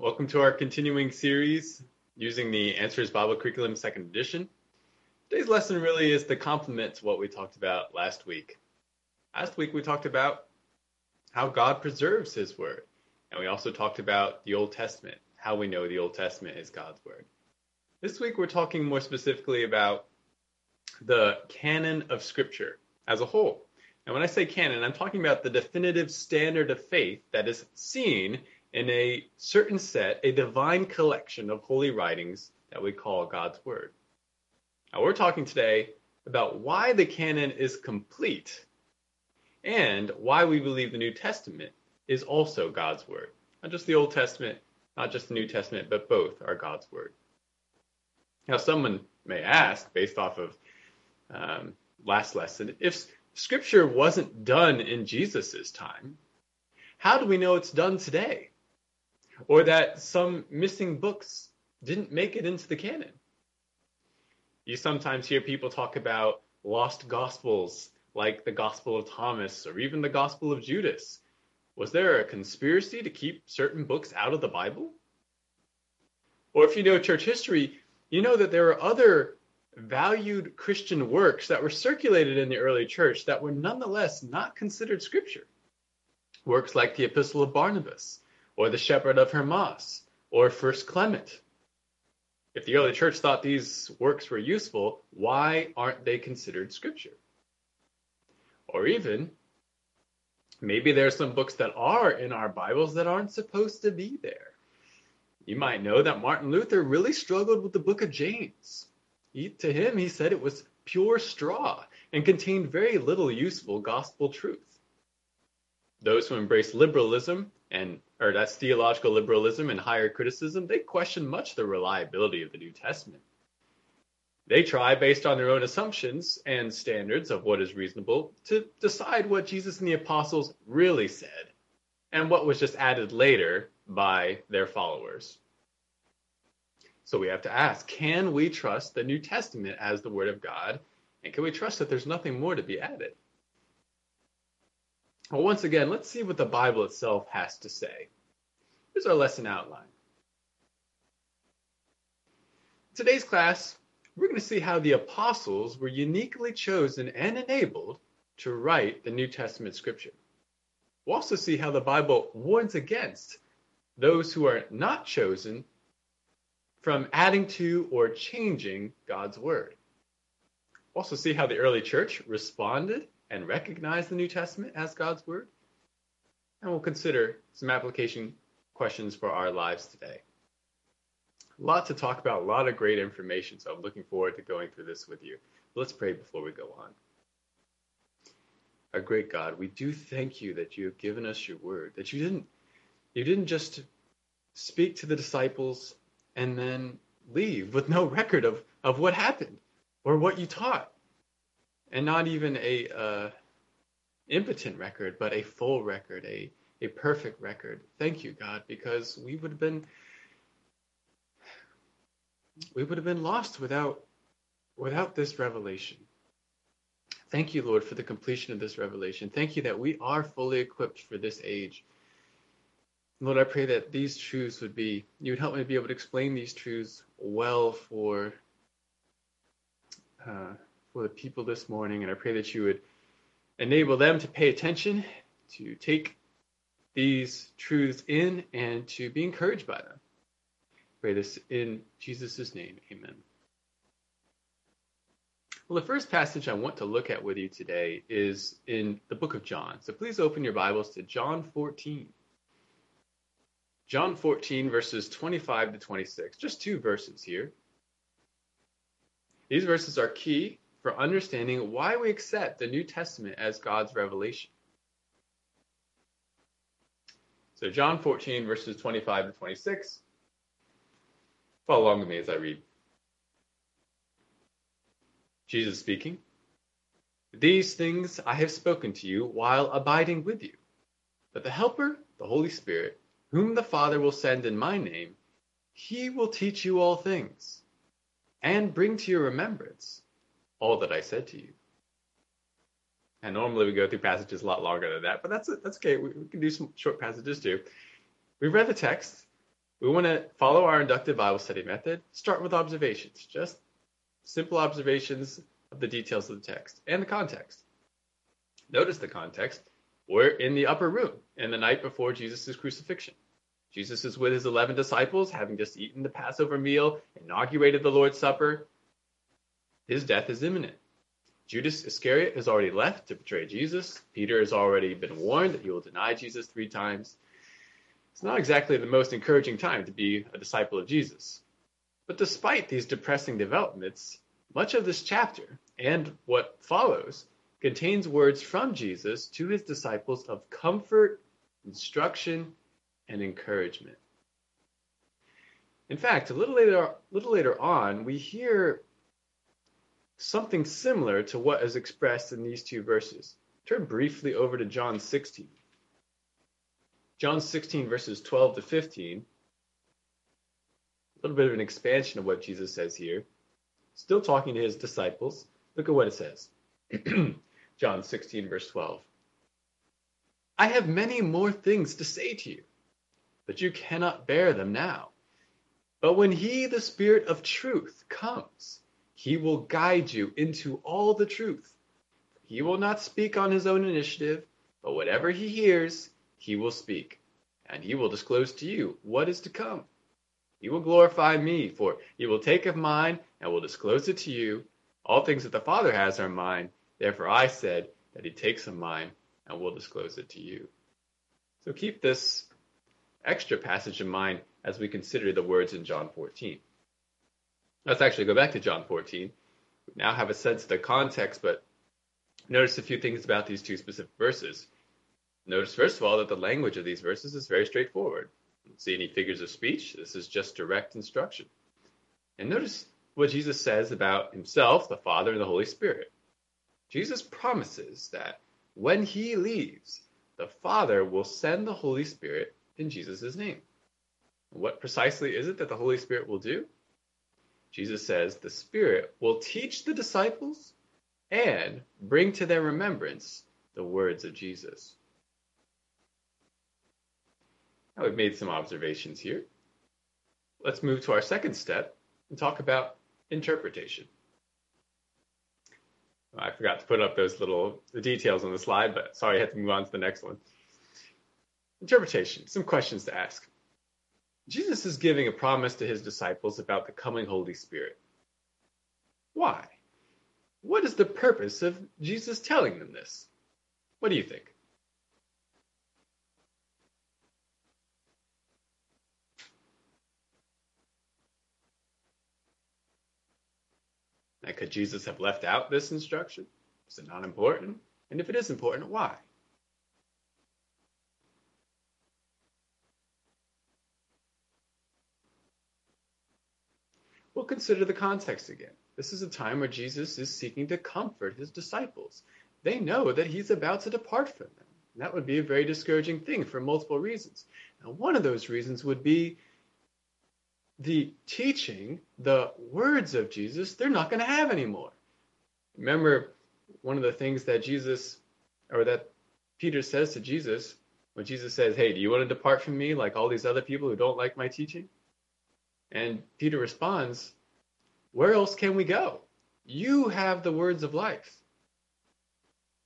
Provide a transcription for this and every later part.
Welcome to our continuing series using the Answers Bible Curriculum Second Edition. Today's lesson really is the complement to what we talked about last week. Last week we talked about how God preserves His Word, and we also talked about the Old Testament, how we know the Old Testament is God's Word. This week we're talking more specifically about the canon of Scripture as a whole. And when I say canon, I'm talking about the definitive standard of faith that is seen in a certain set, a divine collection of holy writings that we call God's Word. Now, we're talking today about why the canon is complete and why we believe the New Testament is also God's Word. Not just the Old Testament, not just the New Testament, but both are God's Word. Now, someone may ask, based off of um, last lesson, if Scripture wasn't done in Jesus' time, how do we know it's done today? Or that some missing books didn't make it into the canon. You sometimes hear people talk about lost gospels like the Gospel of Thomas or even the Gospel of Judas. Was there a conspiracy to keep certain books out of the Bible? Or if you know church history, you know that there are other valued Christian works that were circulated in the early church that were nonetheless not considered scripture. Works like the Epistle of Barnabas, or the Shepherd of Hermas, or First Clement. If the early church thought these works were useful, why aren't they considered scripture? Or even, maybe there are some books that are in our Bibles that aren't supposed to be there. You might know that Martin Luther really struggled with the book of James. He, to him, he said it was pure straw and contained very little useful gospel truth. Those who embrace liberalism and or that's theological liberalism and higher criticism, they question much the reliability of the New Testament. They try, based on their own assumptions and standards of what is reasonable, to decide what Jesus and the apostles really said and what was just added later by their followers. So we have to ask can we trust the New Testament as the Word of God? And can we trust that there's nothing more to be added? Well, once again, let's see what the Bible itself has to say. Here's our lesson outline. In today's class, we're going to see how the apostles were uniquely chosen and enabled to write the New Testament scripture. We'll also see how the Bible warns against those who are not chosen from adding to or changing God's word. We'll also see how the early church responded and recognize the New Testament as God's Word. And we'll consider some application questions for our lives today. A lot to talk about, a lot of great information, so I'm looking forward to going through this with you. Let's pray before we go on. Our great God, we do thank you that you have given us your word, that you didn't you didn't just speak to the disciples and then leave with no record of, of what happened or what you taught and not even a uh, impotent record, but a full record, a a perfect record. Thank you, God, because we would have been we would have been lost without without this revelation. Thank you, Lord, for the completion of this revelation. Thank you that we are fully equipped for this age. Lord, I pray that these truths would be, you would help me be able to explain these truths well for uh, for the people this morning, and I pray that you would enable them to pay attention, to take these truths in, and to be encouraged by them. Pray this in Jesus' name. Amen. Well, the first passage I want to look at with you today is in the book of John. So please open your Bibles to John 14. John 14, verses 25 to 26. Just two verses here. These verses are key for understanding why we accept the New Testament as God's revelation. So, John 14, verses 25 to 26. Follow along with me as I read. Jesus speaking. These things I have spoken to you while abiding with you. But the Helper, the Holy Spirit, whom the Father will send in my name, he will teach you all things and bring to your remembrance all that I said to you. And normally we go through passages a lot longer than that, but that's that's okay. We, we can do some short passages too. We've read the text. We want to follow our inductive Bible study method, start with observations, just simple observations of the details of the text and the context. Notice the context. We're in the upper room in the night before Jesus' crucifixion. Jesus is with his 11 disciples, having just eaten the Passover meal, inaugurated the Lord's Supper. His death is imminent. Judas Iscariot has already left to betray Jesus. Peter has already been warned that he will deny Jesus three times. It's not exactly the most encouraging time to be a disciple of Jesus. But despite these depressing developments, much of this chapter and what follows contains words from Jesus to his disciples of comfort, instruction, and encouragement. In fact, a little later, little later on, we hear something similar to what is expressed in these two verses. Turn briefly over to John 16. John 16, verses 12 to 15. A little bit of an expansion of what Jesus says here. Still talking to his disciples. Look at what it says. John 16, verse 12. I have many more things to say to you, but you cannot bear them now. But when he, the Spirit of truth, comes, he will guide you into all the truth. He will not speak on his own initiative, but whatever he hears, he will speak, and he will disclose to you what is to come. He will glorify me, for he will take of mine and will disclose it to you. All things that the Father has are mine. Therefore I said that he takes of mine and will disclose it to you. So keep this extra passage in mind as we consider the words in John 14. Let's actually go back to John 14. We now have a sense of the context, but notice a few things about these two specific verses. Notice, first of all, that the language of these verses is very straightforward. Don't see any figures of speech. This is just direct instruction. And notice what Jesus says about himself, the Father, and the Holy Spirit. Jesus promises that when he leaves, the Father will send the Holy Spirit in Jesus' name. What precisely is it that the Holy Spirit will do? Jesus says the Spirit will teach the disciples and bring to their remembrance the words of Jesus. Now we've made some observations here. Let's move to our second step and talk about interpretation. Oh, I forgot to put up those little the details on the slide, but sorry, I had to move on to the next one. Interpretation, some questions to ask. Jesus is giving a promise to his disciples about the coming Holy Spirit. Why? What is the purpose of Jesus telling them this? What do you think? Now, could Jesus have left out this instruction? Is it not important? And if it is important, why? Consider the context again. This is a time where Jesus is seeking to comfort his disciples. They know that he's about to depart from them. And that would be a very discouraging thing for multiple reasons. Now, one of those reasons would be the teaching, the words of Jesus, they're not going to have anymore. Remember, one of the things that Jesus, or that Peter says to Jesus, when Jesus says, Hey, do you want to depart from me like all these other people who don't like my teaching? And Peter responds, Where else can we go? You have the words of life.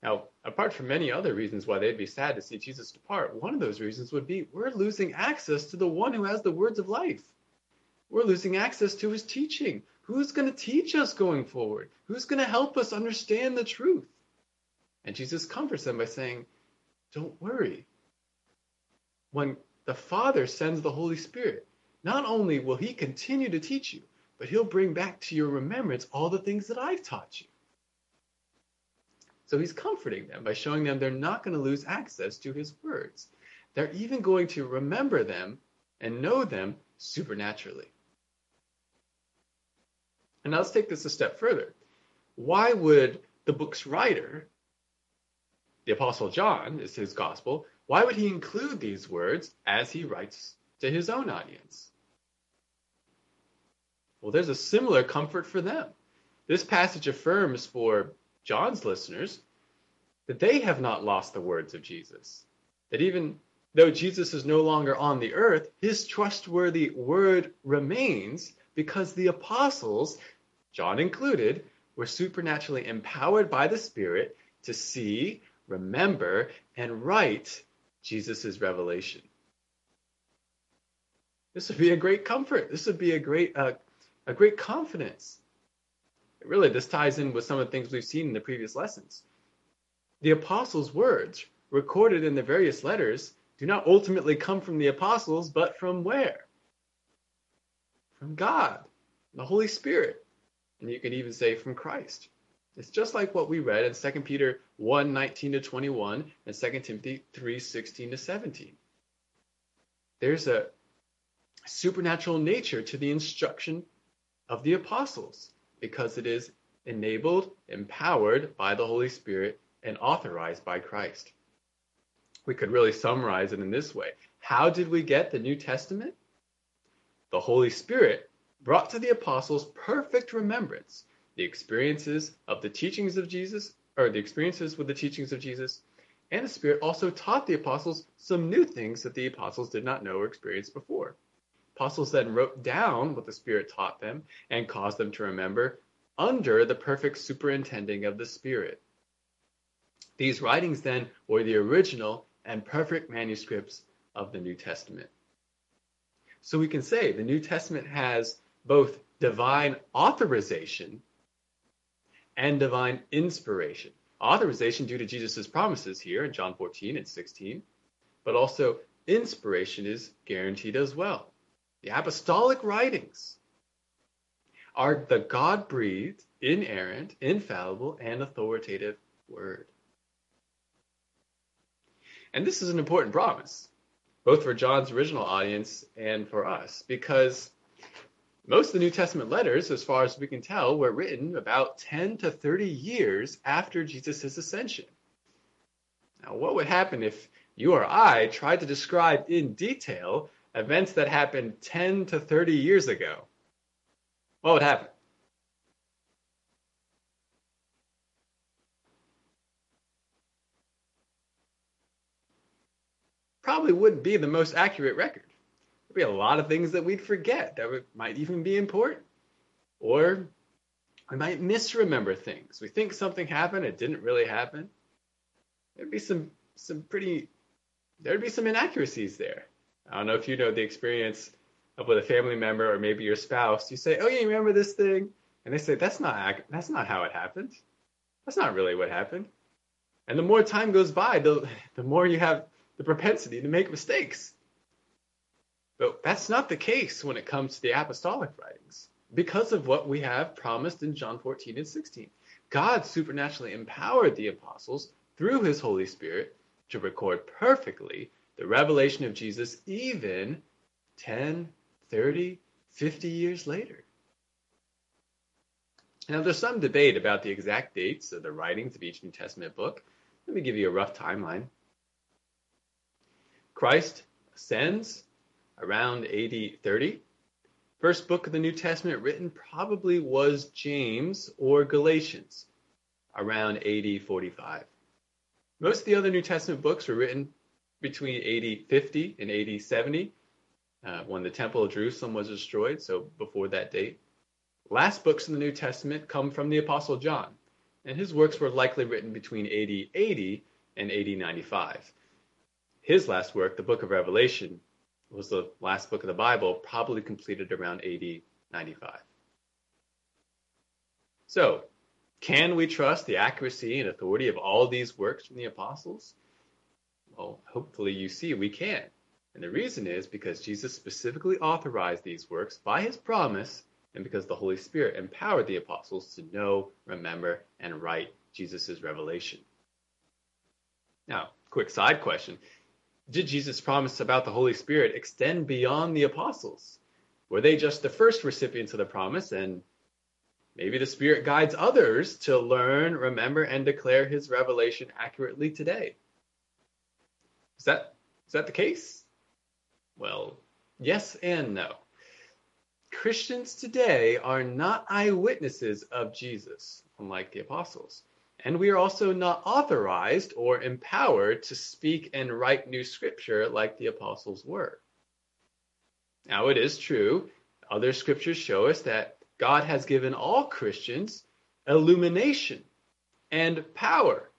Now, apart from many other reasons why they'd be sad to see Jesus depart, one of those reasons would be we're losing access to the one who has the words of life. We're losing access to his teaching. Who's going to teach us going forward? Who's going to help us understand the truth? And Jesus comforts them by saying, Don't worry. When the Father sends the Holy Spirit, not only will he continue to teach you, but he'll bring back to your remembrance all the things that I've taught you. So he's comforting them by showing them they're not going to lose access to his words. They're even going to remember them and know them supernaturally. And now let's take this a step further. Why would the book's writer, the Apostle John, is his gospel, why would he include these words as he writes to his own audience? Well, there's a similar comfort for them. This passage affirms for John's listeners that they have not lost the words of Jesus, that even though Jesus is no longer on the earth, his trustworthy word remains because the apostles, John included, were supernaturally empowered by the Spirit to see, remember, and write Jesus' revelation. This would be a great comfort. This would be a great, uh, a great confidence. Really, this ties in with some of the things we've seen in the previous lessons. The apostles' words, recorded in the various letters, do not ultimately come from the apostles, but from where? From God, the Holy Spirit. And you could even say from Christ. It's just like what we read in 2 Peter 1 19 to 21 and 2 Timothy 3 16 to 17. There's a supernatural nature to the instruction of the apostles because it is enabled, empowered by the Holy Spirit, and authorized by Christ. We could really summarize it in this way How did we get the New Testament? The Holy Spirit brought to the apostles perfect remembrance the experiences of the teachings of Jesus, or the experiences with the teachings of Jesus, and the Spirit also taught the apostles some new things that the apostles did not know or experience before. Apostles then wrote down what the Spirit taught them and caused them to remember under the perfect superintending of the Spirit. These writings then were the original and perfect manuscripts of the New Testament. So we can say the New Testament has both divine authorization and divine inspiration. Authorization due to Jesus' promises here in John 14 and 16, but also inspiration is guaranteed as well. The apostolic writings are the God breathed, inerrant, infallible, and authoritative word. And this is an important promise, both for John's original audience and for us, because most of the New Testament letters, as far as we can tell, were written about 10 to 30 years after Jesus' ascension. Now, what would happen if you or I tried to describe in detail events that happened 10 to 30 years ago? What would happen? Probably wouldn't be the most accurate record. There'd be a lot of things that we'd forget that might even be important. Or we might misremember things. We think something happened, it didn't really happen. There'd be some some pretty there'd be some inaccuracies there. I don't know if you know the experience of with a family member or maybe your spouse. You say, "Oh yeah, you remember this thing?" And they say, "That's not that's not how it happened. That's not really what happened." And the more time goes by, the the more you have the propensity to make mistakes. But that's not the case when it comes to the apostolic writings because of what we have promised in John 14 and 16. God supernaturally empowered the apostles through his Holy Spirit to record perfectly the revelation of Jesus even 10, 30, 50 years later. Now, there's some debate about the exact dates of the writings of each New Testament book. Let me give you a rough timeline. Christ ascends around AD 30. First book of the New Testament written probably was James or Galatians around AD 45. Most of the other New Testament books were written between AD 50 and AD 70 uh, when the Temple of Jerusalem was destroyed, so before that date. Last books in the New Testament come from the Apostle John, and his works were likely written between AD 80 and AD 95. His last work, the book of Revelation, was the last book of the Bible, probably completed around AD 95. So, can we trust the accuracy and authority of all these works from the apostles? Well, hopefully you see we can. And the reason is because Jesus specifically authorized these works by his promise and because the Holy Spirit empowered the apostles to know, remember, and write Jesus' revelation. Now, quick side question did Jesus' promise about the Holy Spirit extend beyond the apostles? Were they just the first recipients of the promise and maybe the Spirit guides others to learn, remember, and declare his revelation accurately today? Is that is that the case? Well, yes and no. Christians today are not eyewitnesses of Jesus, unlike the apostles. And we are also not authorized or empowered to speak and write new scripture like the apostles were. Now, it is true, other scriptures show us that God has given all Christians illumination and power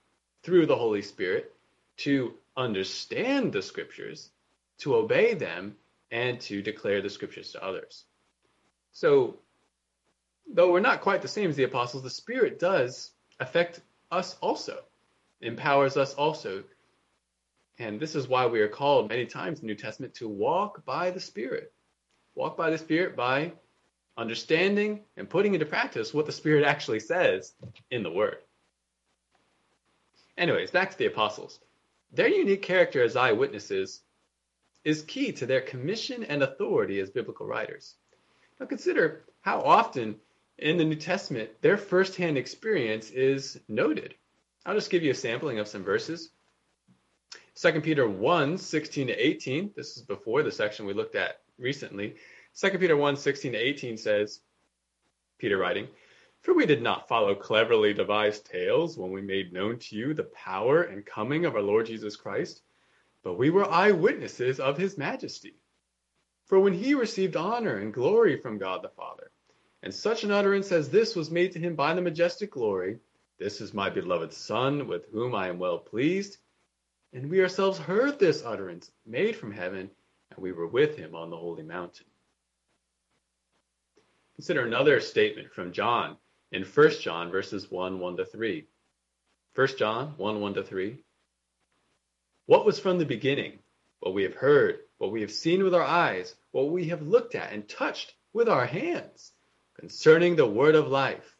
through the Holy Spirit to understand the scriptures, to obey them, and to declare the scriptures to others. So, though we're not quite the same as the apostles, the Spirit does affect us also, empowers us also. And this is why we are called many times in the New Testament to walk by the Spirit. Walk by the Spirit by understanding and putting into practice what the Spirit actually says in the Word. Anyways, back to the apostles. Their unique character as eyewitnesses is key to their commission and authority as biblical writers. Now consider how often in the New Testament their firsthand experience is noted. I'll just give you a sampling of some verses. 2 Peter 1, 16 to 18. This is before the section we looked at recently. 2 Peter 1, 16 to 18 says, Peter writing, For we did not follow cleverly devised tales when we made known to you the power and coming of our Lord Jesus Christ, but we were eyewitnesses of his majesty. For when he received honor and glory from God the Father, and such an utterance as this was made to him by the majestic glory, This is my beloved Son, with whom I am well pleased. And we ourselves heard this utterance made from heaven, and we were with him on the holy mountain. Consider another statement from John in 1 John verses 1 1 to 3. 1 John 1 1 to 3. What was from the beginning? What we have heard, what we have seen with our eyes, what we have looked at and touched with our hands concerning the word of life.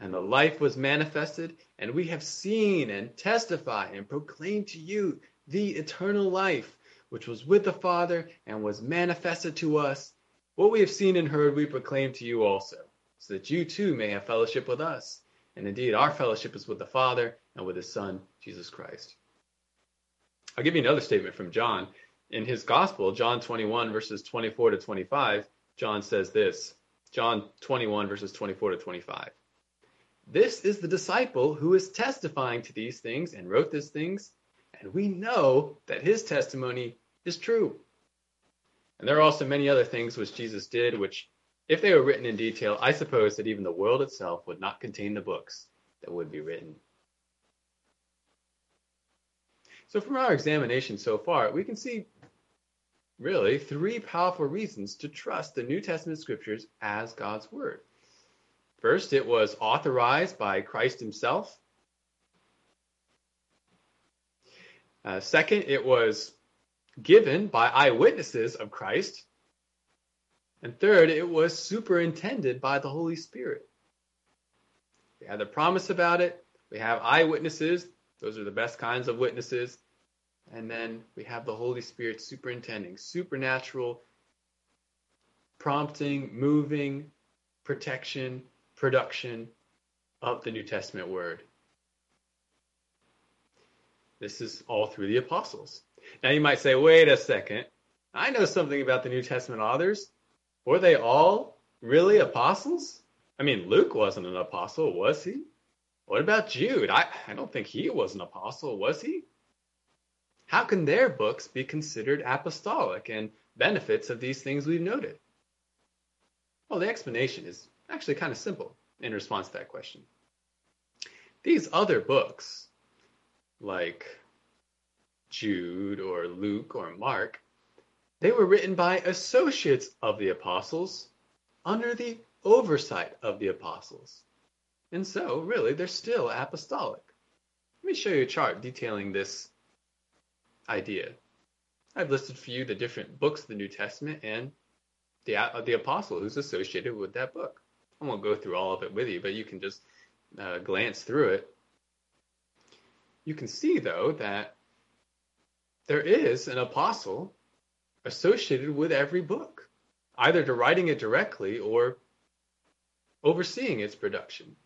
And the life was manifested, and we have seen and testify and proclaim to you the eternal life, which was with the Father and was manifested to us. What we have seen and heard, we proclaim to you also, so that you too may have fellowship with us. And indeed, our fellowship is with the Father and with his Son, Jesus Christ. I'll give you another statement from John. In his Gospel, John 21, verses 24 to 25, John says this John 21, verses 24 to 25. This is the disciple who is testifying to these things and wrote these things, and we know that his testimony is true. And there are also many other things which Jesus did, which, if they were written in detail, I suppose that even the world itself would not contain the books that would be written. So, from our examination so far, we can see really three powerful reasons to trust the New Testament scriptures as God's word. First, it was authorized by Christ himself. Uh, second, it was given by eyewitnesses of Christ. And third, it was superintended by the Holy Spirit. We have the promise about it. We have eyewitnesses. Those are the best kinds of witnesses. And then we have the Holy Spirit superintending, supernatural prompting, moving, protection, production of the New Testament word. This is all through the apostles. Now you might say, wait a second. I know something about the New Testament authors. Were they all really apostles? I mean, Luke wasn't an apostle, was he? What about Jude? I, I don't think he was an apostle, was he? how can their books be considered apostolic and benefits of these things we've noted? Well, the explanation is actually kind of simple in response to that question. These other books, like Jude or Luke or Mark, they were written by associates of the apostles under the oversight of the apostles. And so, really, they're still apostolic. Let me show you a chart detailing this idea. I've listed for you the different books of the New Testament and the uh, the apostle who's associated with that book. I won't go through all of it with you, but you can just uh, glance through it. You can see though that there is an apostle associated with every book, either to writing it directly or overseeing its production.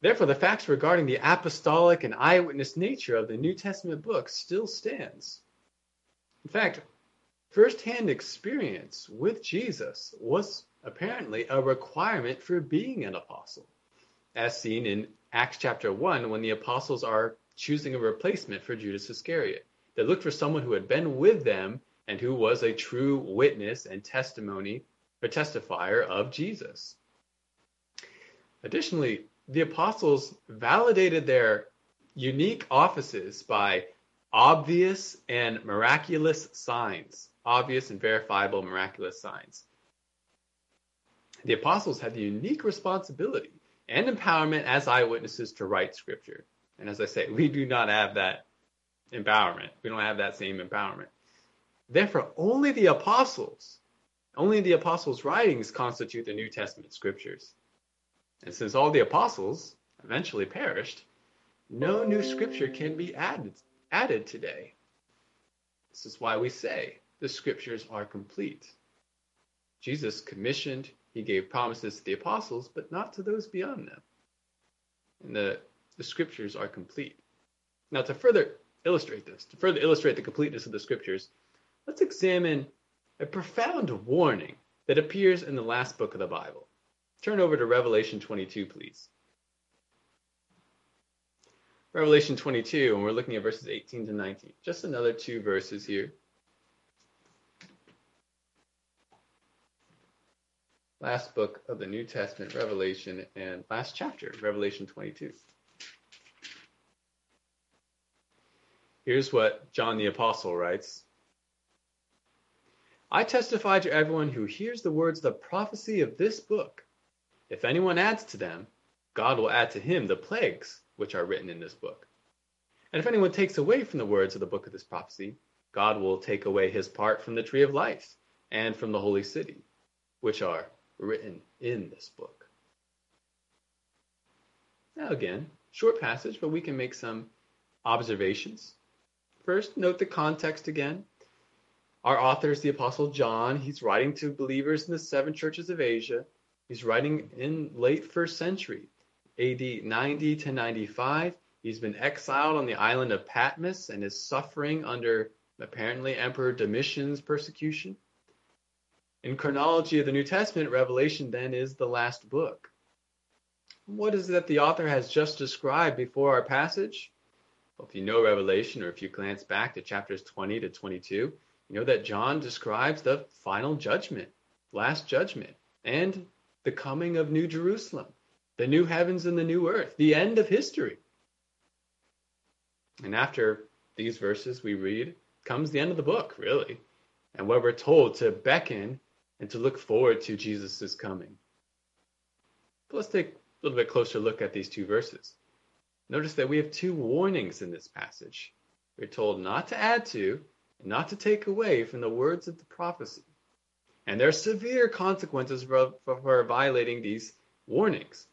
Therefore, the facts regarding the apostolic and eyewitness nature of the New Testament books still stands. In fact, firsthand experience with Jesus was apparently a requirement for being an apostle. as seen in Acts chapter 1 when the apostles are choosing a replacement for Judas Iscariot. They looked for someone who had been with them and who was a true witness and testimony or testifier of Jesus. Additionally, the apostles validated their unique offices by obvious and miraculous signs, obvious and verifiable miraculous signs. The apostles had the unique responsibility and empowerment as eyewitnesses to write scripture. And as I say, we do not have that empowerment. We don't have that same empowerment. Therefore, only the apostles, only the apostles' writings constitute the New Testament scriptures. And since all the apostles eventually perished, no new scripture can be added, added today. This is why we say the scriptures are complete. Jesus commissioned, he gave promises to the apostles, but not to those beyond them. And the, the scriptures are complete. Now, to further illustrate this, to further illustrate the completeness of the scriptures, let's examine a profound warning that appears in the last book of the Bible. Turn over to Revelation 22, please. Revelation 22, and we're looking at verses 18 to 19. Just another two verses here. Last book of the New Testament, Revelation, and last chapter, Revelation 22. Here's what John the Apostle writes I testify to everyone who hears the words of the prophecy of this book if anyone adds to them, God will add to him the plagues which are written in this book. And if anyone takes away from the words of the book of this prophecy, God will take away his part from the tree of life and from the holy city, which are written in this book. Now, again, short passage, but we can make some observations. First, note the context again. Our author is the Apostle John. He's writing to believers in the seven churches of Asia. He's writing in late first century, AD 90 to 95. He's been exiled on the island of Patmos and is suffering under apparently Emperor Domitian's persecution. In chronology of the New Testament, Revelation then is the last book. What is it that the author has just described before our passage? If you know Revelation, or if you glance back to chapters 20 to 22, you know that John describes the final judgment, last judgment, and the coming of New Jerusalem, the new heavens and the new earth, the end of history. And after these verses we read comes the end of the book, really, and where we're told to beckon and to look forward to Jesus' coming. But let's take a little bit closer look at these two verses. Notice that we have two warnings in this passage. We're told not to add to not to take away from the words of the prophecy. And there are severe consequences for, for, violating these warnings.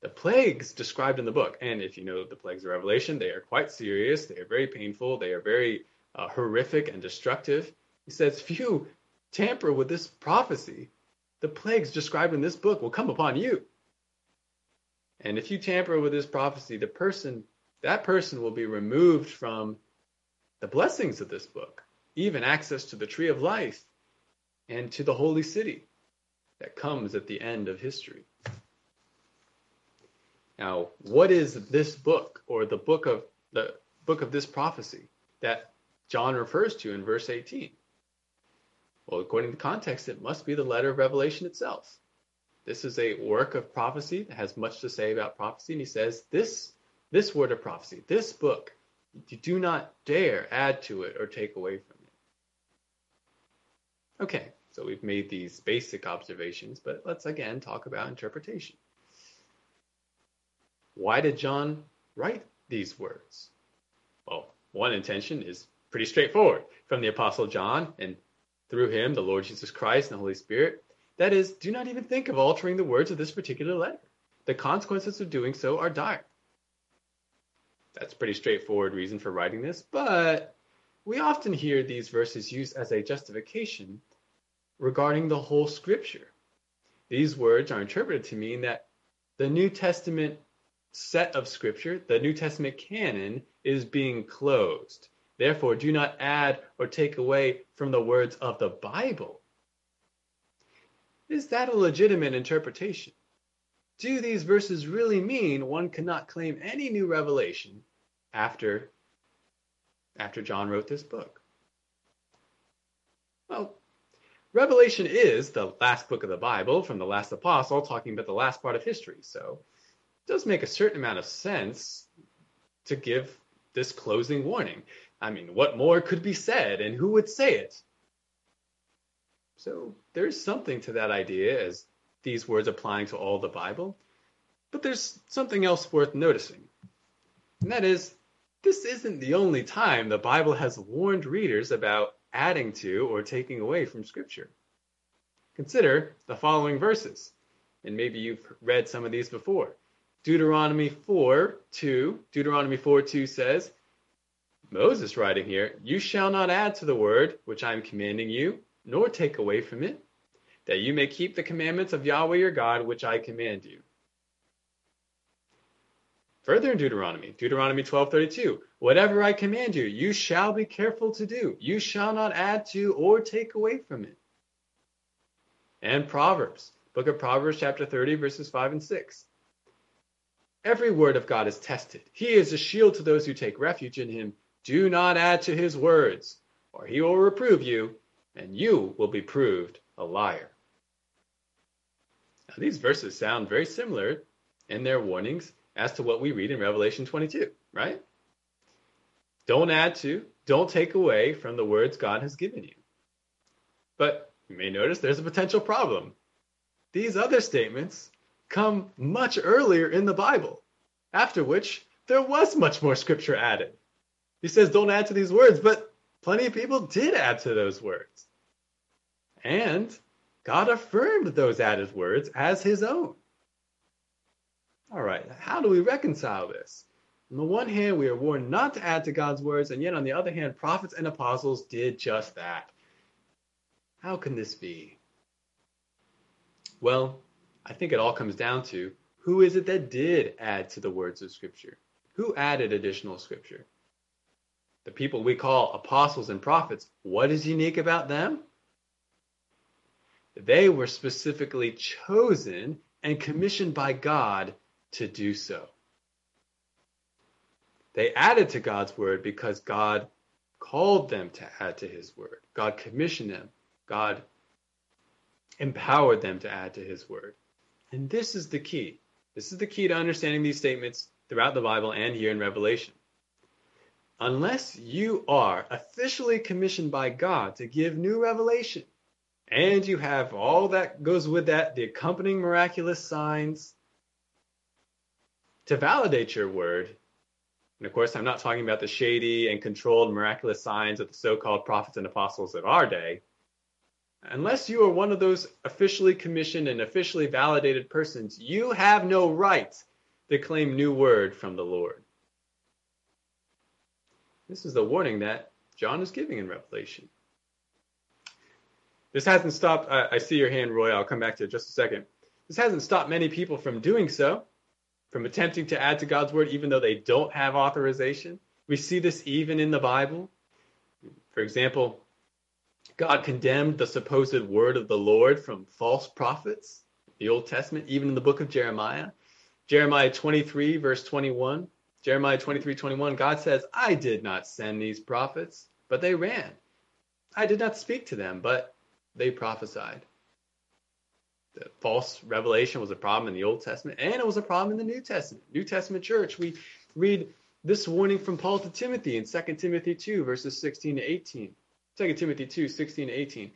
The plagues described in the book, and if you know the plagues of Revelation, they are quite serious, they are very painful, they are very uh, horrific and destructive. He says, you tamper with this prophecy, the plagues described in this book will come upon you. And if you tamper with this prophecy, the person, that person will be removed from the blessings of this book, even access to the tree of life and to the holy city that comes at the end of history. Now, what is this book or the book of the book of this prophecy that John refers to in verse 18? Well, according to context, it must be the letter of Revelation itself. This is a work of prophecy that has much to say about prophecy, and he says this this word of prophecy, this book, you do not dare add to it or take away from it. Okay, so we've made these basic observations, but let's again talk about interpretation. Why did John write these words? Well, one intention is pretty straightforward from the Apostle John and through him, the Lord Jesus Christ and the Holy Spirit. That is, do not even think of altering the words of this particular letter. The consequences of doing so are dire. That's pretty straightforward reason for writing this, but we often hear these verses used as a justification regarding the whole scripture. These words are interpreted to mean that the New Testament set of scripture, the New Testament canon, is being closed. Therefore, do not add or take away from the words of the Bible. Is that a legitimate interpretation? do these verses really mean one cannot claim any new revelation after, after John wrote this book? Well, Revelation is the last book of the Bible from the last apostle, talking about the last part of history. So it does make a certain amount of sense to give this closing warning. I mean, what more could be said, and who would say it? So there's something to that idea as these words applying to all the Bible. But there's something else worth noticing. And that is, this isn't the only time the Bible has warned readers about adding to or taking away from Scripture. Consider the following verses, and maybe you've read some of these before. Deuteronomy 4 2, Deuteronomy 4 2 says, Moses writing here, You shall not add to the word which I am commanding you, nor take away from it, that you may keep the commandments of Yahweh your God, which I command you. Further in Deuteronomy, Deuteronomy 12:32, whatever I command you, you shall be careful to do. You shall not add to or take away from it. And Proverbs, book of Proverbs chapter 30 verses 5 and 6. Every word of God is tested. He is a shield to those who take refuge in him. Do not add to his words, or he will reprove you, and you will be proved a liar. Now, these verses sound very similar in their warnings as to what we read in Revelation 22, right? Don't add to, don't take away from the words God has given you. But you may notice there's a potential problem. These other statements come much earlier in the Bible, after which there was much more scripture added. He says, don't add to these words, but plenty of people did add to those words. And God affirmed those added words as his own. All right, how do we reconcile this? On the one hand, we are warned not to add to God's words, and yet on the other hand, prophets and apostles did just that. How can this be? Well, I think it all comes down to who is it that did add to the words of Scripture? Who added additional Scripture? The people we call apostles and prophets. What is unique about them? They were specifically chosen and commissioned by God to do so. They added to God's word because God called them to add to his word. God commissioned them. God empowered them to add to his word. And this is the key. This is the key to understanding these statements throughout the Bible and here in Revelation. Unless you are officially commissioned by God to give new revelation, and you have all that goes with that, the accompanying miraculous signs, to validate your word, and of course, I'm not talking about the shady and controlled miraculous signs of the so called prophets and apostles of our day. Unless you are one of those officially commissioned and officially validated persons, you have no right to claim new word from the Lord. This is the warning that John is giving in Revelation. This hasn't stopped, I, I see your hand, Roy. I'll come back to it just a second. This hasn't stopped many people from doing so from attempting to add to God's word even though they don't have authorization. We see this even in the Bible. For example, God condemned the supposed word of the Lord from false prophets, the Old Testament, even in the book of Jeremiah. Jeremiah 23, verse 21. Jeremiah 23, 21, God says, I did not send these prophets, but they ran. I did not speak to them, but they prophesied the false revelation was a problem in the Old Testament and it was a problem in the New Testament. New Testament church, we read this warning from Paul to Timothy in 2 Timothy 2, verses 16 to 18. 2 Timothy 2, 16 to 18.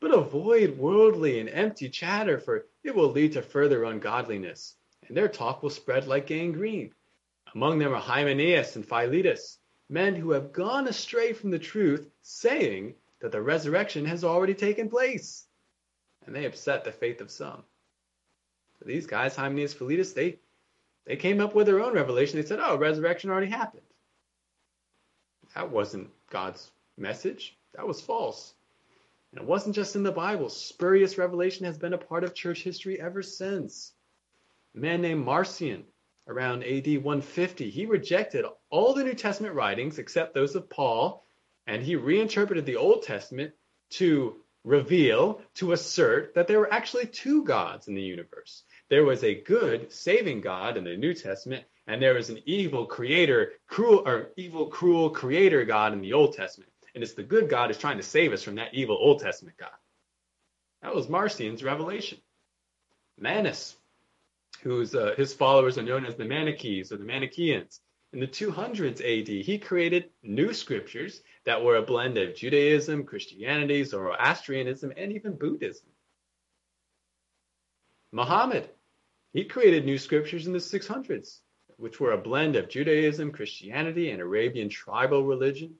But avoid worldly and empty chatter, for it will lead to further ungodliness, and their talk will spread like gangrene. Among them are Hymenaeus and Philetus, men who have gone astray from the truth, saying that the resurrection has already taken place and they upset the faith of some. So these guys, Hymenaeus, Philetus, they they came up with their own revelation. They said, "Oh, resurrection already happened." That wasn't God's message. That was false. And it wasn't just in the Bible. Spurious revelation has been a part of church history ever since. A man named Marcion, around AD 150, he rejected all the New Testament writings except those of Paul, and he reinterpreted the Old Testament to reveal, to assert that there were actually two gods in the universe. there was a good, saving God in the New Testament, and there was an evil creator, cruel or evil, cruel creator God in the Old Testament. And it's the good God is trying to save us from that evil Old Testament God. That was Marcion's revelation. Manus, whose uh, his followers are known as the Manichees or the Manichaeans. In the 200s AD, he created new scriptures that were a blend of Judaism, Christianity, Zoroastrianism, and even Buddhism. Muhammad, he created new scriptures in the 600s, which were a blend of Judaism, Christianity, and Arabian tribal religion.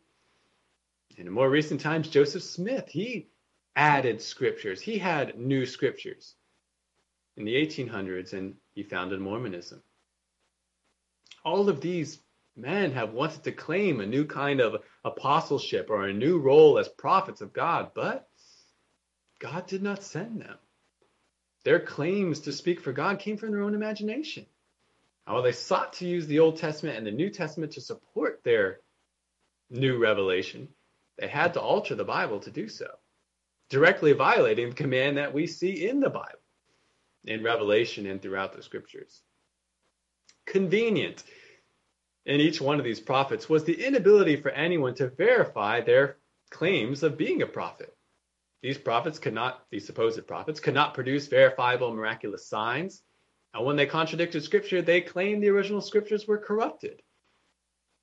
And in more recent times, Joseph Smith, he added scriptures. He had new scriptures in the 1800s, and he founded Mormonism. All of these men have wanted to claim a new kind of apostleship or a new role as prophets of God, but God did not send them. Their claims to speak for God came from their own imagination. While they sought to use the Old Testament and the New Testament to support their new revelation, they had to alter the Bible to do so, directly violating the command that we see in the Bible, in Revelation and throughout the scriptures. Convenient in each one of these prophets was the inability for anyone to verify their claims of being a prophet. These prophets could not, these supposed prophets, could not produce verifiable miraculous signs. And when they contradicted scripture, they claimed the original scriptures were corrupted.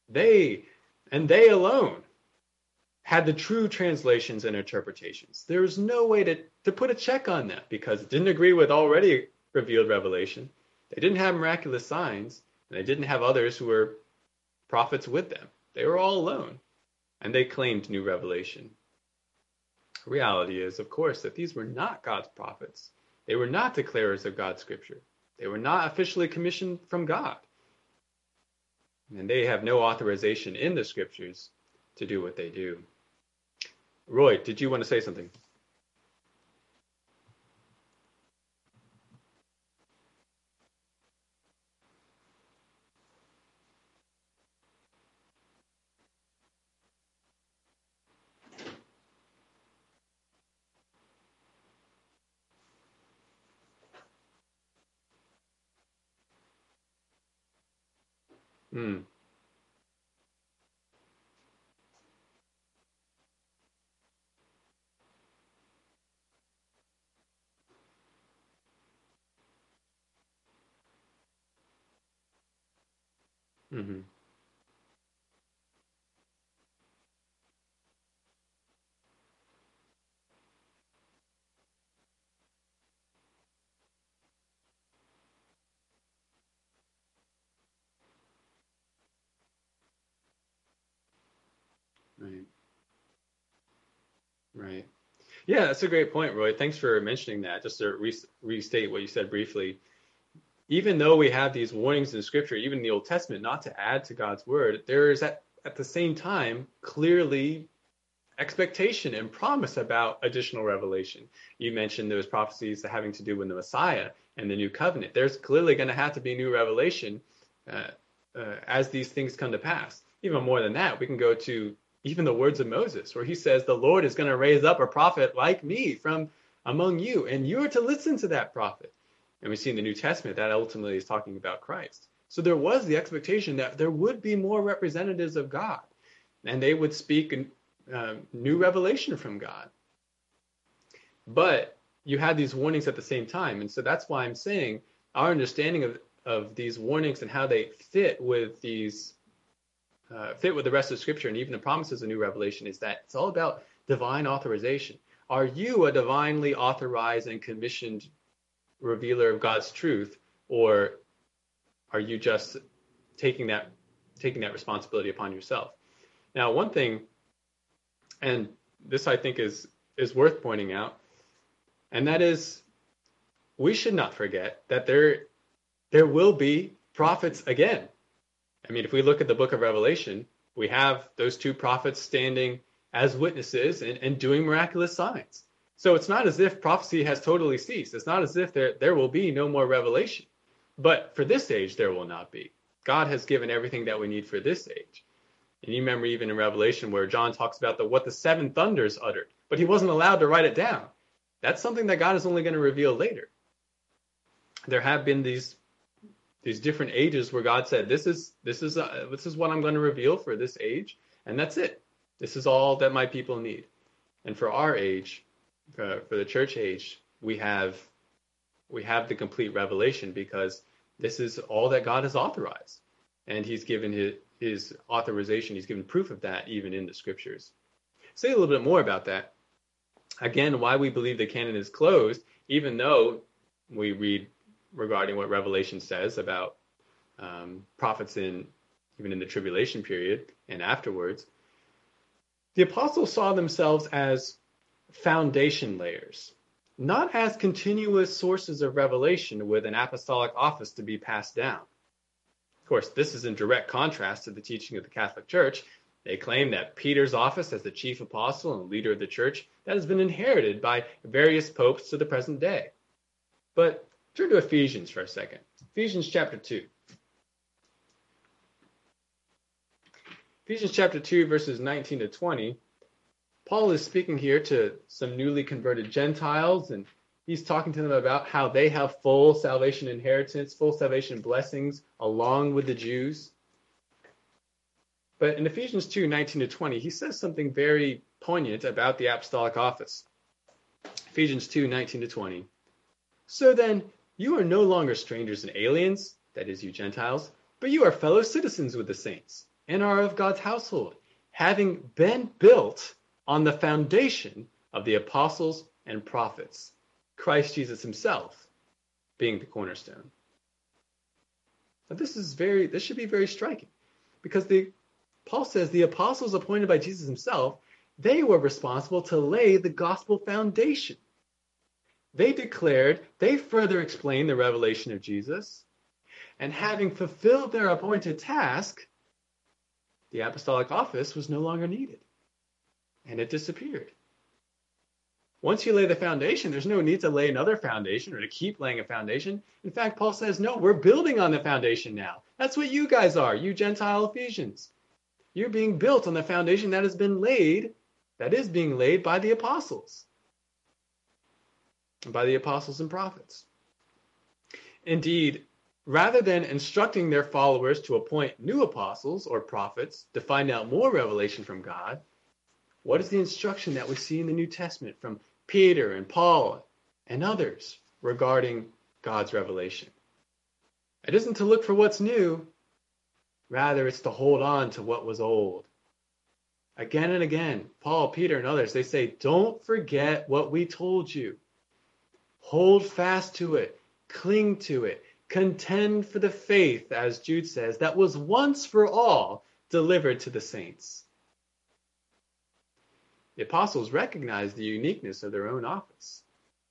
They, and they alone, had the true translations and interpretations. There was no way to, to put a check on that because it didn't agree with already revealed revelation. They didn't have miraculous signs, and they didn't have others who were prophets with them. They were all alone, and they claimed new revelation reality is, of course, that these were not God's prophets. They were not declarers of God's scripture. They were not officially commissioned from God. And they have no authorization in the scriptures to do what they do. Roy, did you want to say something? Mm. Mm-hmm. Right. Right. Yeah, that's a great point, Roy. Thanks for mentioning that. Just to re- restate what you said briefly. Even though we have these warnings in Scripture, even in the Old Testament, not to add to God's word, there is at, at the same time clearly expectation and promise about additional revelation. You mentioned those prophecies having to do with the Messiah and the new covenant. There's clearly going to have to be new revelation uh, uh, as these things come to pass. Even more than that, we can go to even the words of Moses, where he says, The Lord is going to raise up a prophet like me from among you, and you are to listen to that prophet. And we see in the New Testament that ultimately is talking about Christ. So there was the expectation that there would be more representatives of God, and they would speak uh, new revelation from God. But you had these warnings at the same time. And so that's why I'm saying our understanding of, of these warnings and how they fit with these uh, fit with the rest of Scripture and even the promises of New Revelation is that it's all about divine authorization. Are you a divinely authorized and commissioned revealer of God's truth, or are you just taking that taking that responsibility upon yourself? Now, one thing, and this I think is is worth pointing out, and that is we should not forget that there there will be prophets again. I mean, if we look at the book of Revelation, we have those two prophets standing as witnesses and, and doing miraculous signs. So it's not as if prophecy has totally ceased. It's not as if there, there will be no more revelation. But for this age, there will not be. God has given everything that we need for this age. And you remember even in Revelation where John talks about the what the seven thunders uttered, but he wasn't allowed to write it down. That's something that God is only going to reveal later. there have been these these different ages where God said, "This is this is uh, this is what I'm going to reveal for this age, and that's it. This is all that my people need." And for our age, uh, for the church age, we have we have the complete revelation because this is all that God has authorized, and He's given His His authorization. He's given proof of that even in the Scriptures. Say a little bit more about that. Again, why we believe the canon is closed, even though we read regarding what Revelation says about um, prophets in even in the tribulation period and afterwards. The apostles saw themselves as foundation layers, not as continuous sources of revelation with an apostolic office to be passed down. Of course, this is in direct contrast to the teaching of the Catholic Church. They claim that Peter's office as the chief apostle and leader of the church that has been inherited by various popes to the present day. But Turn to Ephesians for a second. Ephesians chapter 2. Ephesians chapter 2, verses 19 to 20. Paul is speaking here to some newly converted Gentiles, and he's talking to them about how they have full salvation inheritance, full salvation blessings along with the Jews. But in Ephesians 2, 19 to 20, he says something very poignant about the apostolic office. Ephesians 2, 19 to 20. So then, you are no longer strangers and aliens, that is, you Gentiles, but you are fellow citizens with the saints and are of God's household, having been built on the foundation of the apostles and prophets, Christ Jesus himself being the cornerstone. Now this is very this should be very striking because the Paul says the apostles appointed by Jesus himself, they were responsible to lay the gospel foundation they declared, they further explained the revelation of Jesus, and having fulfilled their appointed task, the apostolic office was no longer needed, and it disappeared. Once you lay the foundation, there's no need to lay another foundation or to keep laying a foundation. In fact, Paul says, no, we're building on the foundation now. That's what you guys are, you Gentile Ephesians. You're being built on the foundation that has been laid, that is being laid by the apostles by the apostles and prophets. Indeed, rather than instructing their followers to appoint new apostles or prophets to find out more revelation from God, what is the instruction that we see in the New Testament from Peter and Paul and others regarding God's revelation? It isn't to look for what's new, rather, it's to hold on to what was old. Again and again, Paul, Peter, and others, they say, Don't forget what we told you. Hold fast to it, cling to it, contend for the faith, as Jude says, that was once for all delivered to the saints. The apostles recognized the uniqueness of their own office,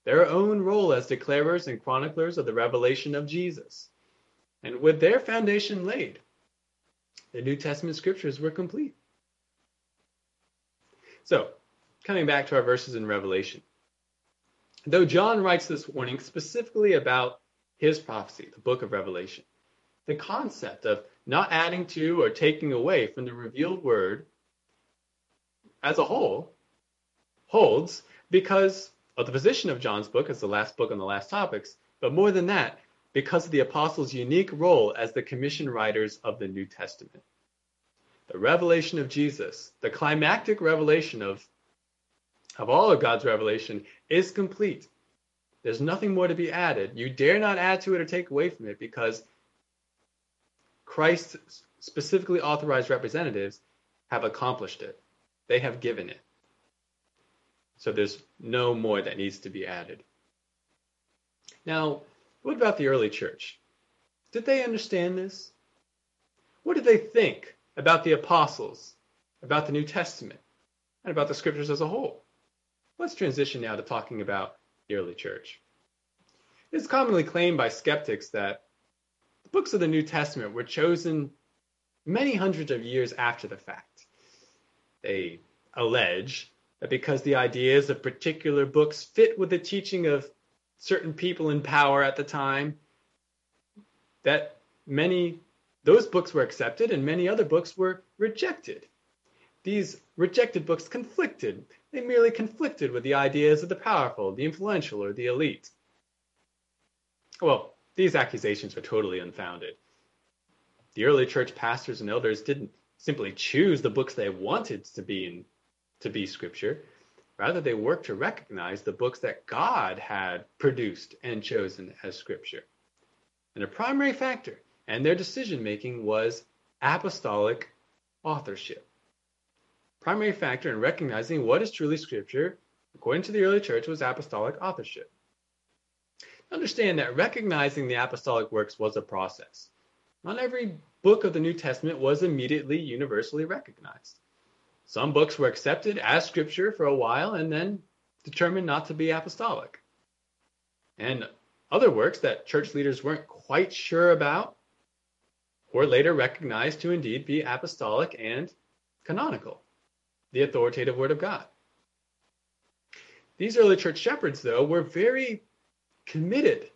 their own role as declarers and chroniclers of the revelation of Jesus. And with their foundation laid, the New Testament scriptures were complete. So, coming back to our verses in Revelation. Though John writes this warning specifically about his prophecy, the book of Revelation, the concept of not adding to or taking away from the revealed word as a whole holds because of the position of John's book as the last book on the last topics, but more than that, because of the apostles' unique role as the commission writers of the New Testament. The revelation of Jesus, the climactic revelation of of all of God's revelation is complete. There's nothing more to be added. You dare not add to it or take away from it because Christ's specifically authorized representatives have accomplished it. They have given it. So there's no more that needs to be added. Now, what about the early church? Did they understand this? What did they think about the apostles, about the New Testament, and about the scriptures as a whole? Let's transition now to talking about the early church. It is commonly claimed by skeptics that the books of the New Testament were chosen many hundreds of years after the fact. They allege that because the ideas of particular books fit with the teaching of certain people in power at the time, that many those books were accepted and many other books were rejected. These rejected books conflicted. They merely conflicted with the ideas of the powerful, the influential, or the elite. Well, these accusations are totally unfounded. The early church pastors and elders didn't simply choose the books they wanted to be in, to be scripture. Rather, they worked to recognize the books that God had produced and chosen as scripture. And a primary factor in their decision making was apostolic authorship. Primary factor in recognizing what is truly scripture, according to the early church, was apostolic authorship. Understand that recognizing the apostolic works was a process. Not every book of the New Testament was immediately universally recognized. Some books were accepted as scripture for a while and then determined not to be apostolic. And other works that church leaders weren't quite sure about were later recognized to indeed be apostolic and canonical, the authoritative Word of God. These early church shepherds, though, were very committed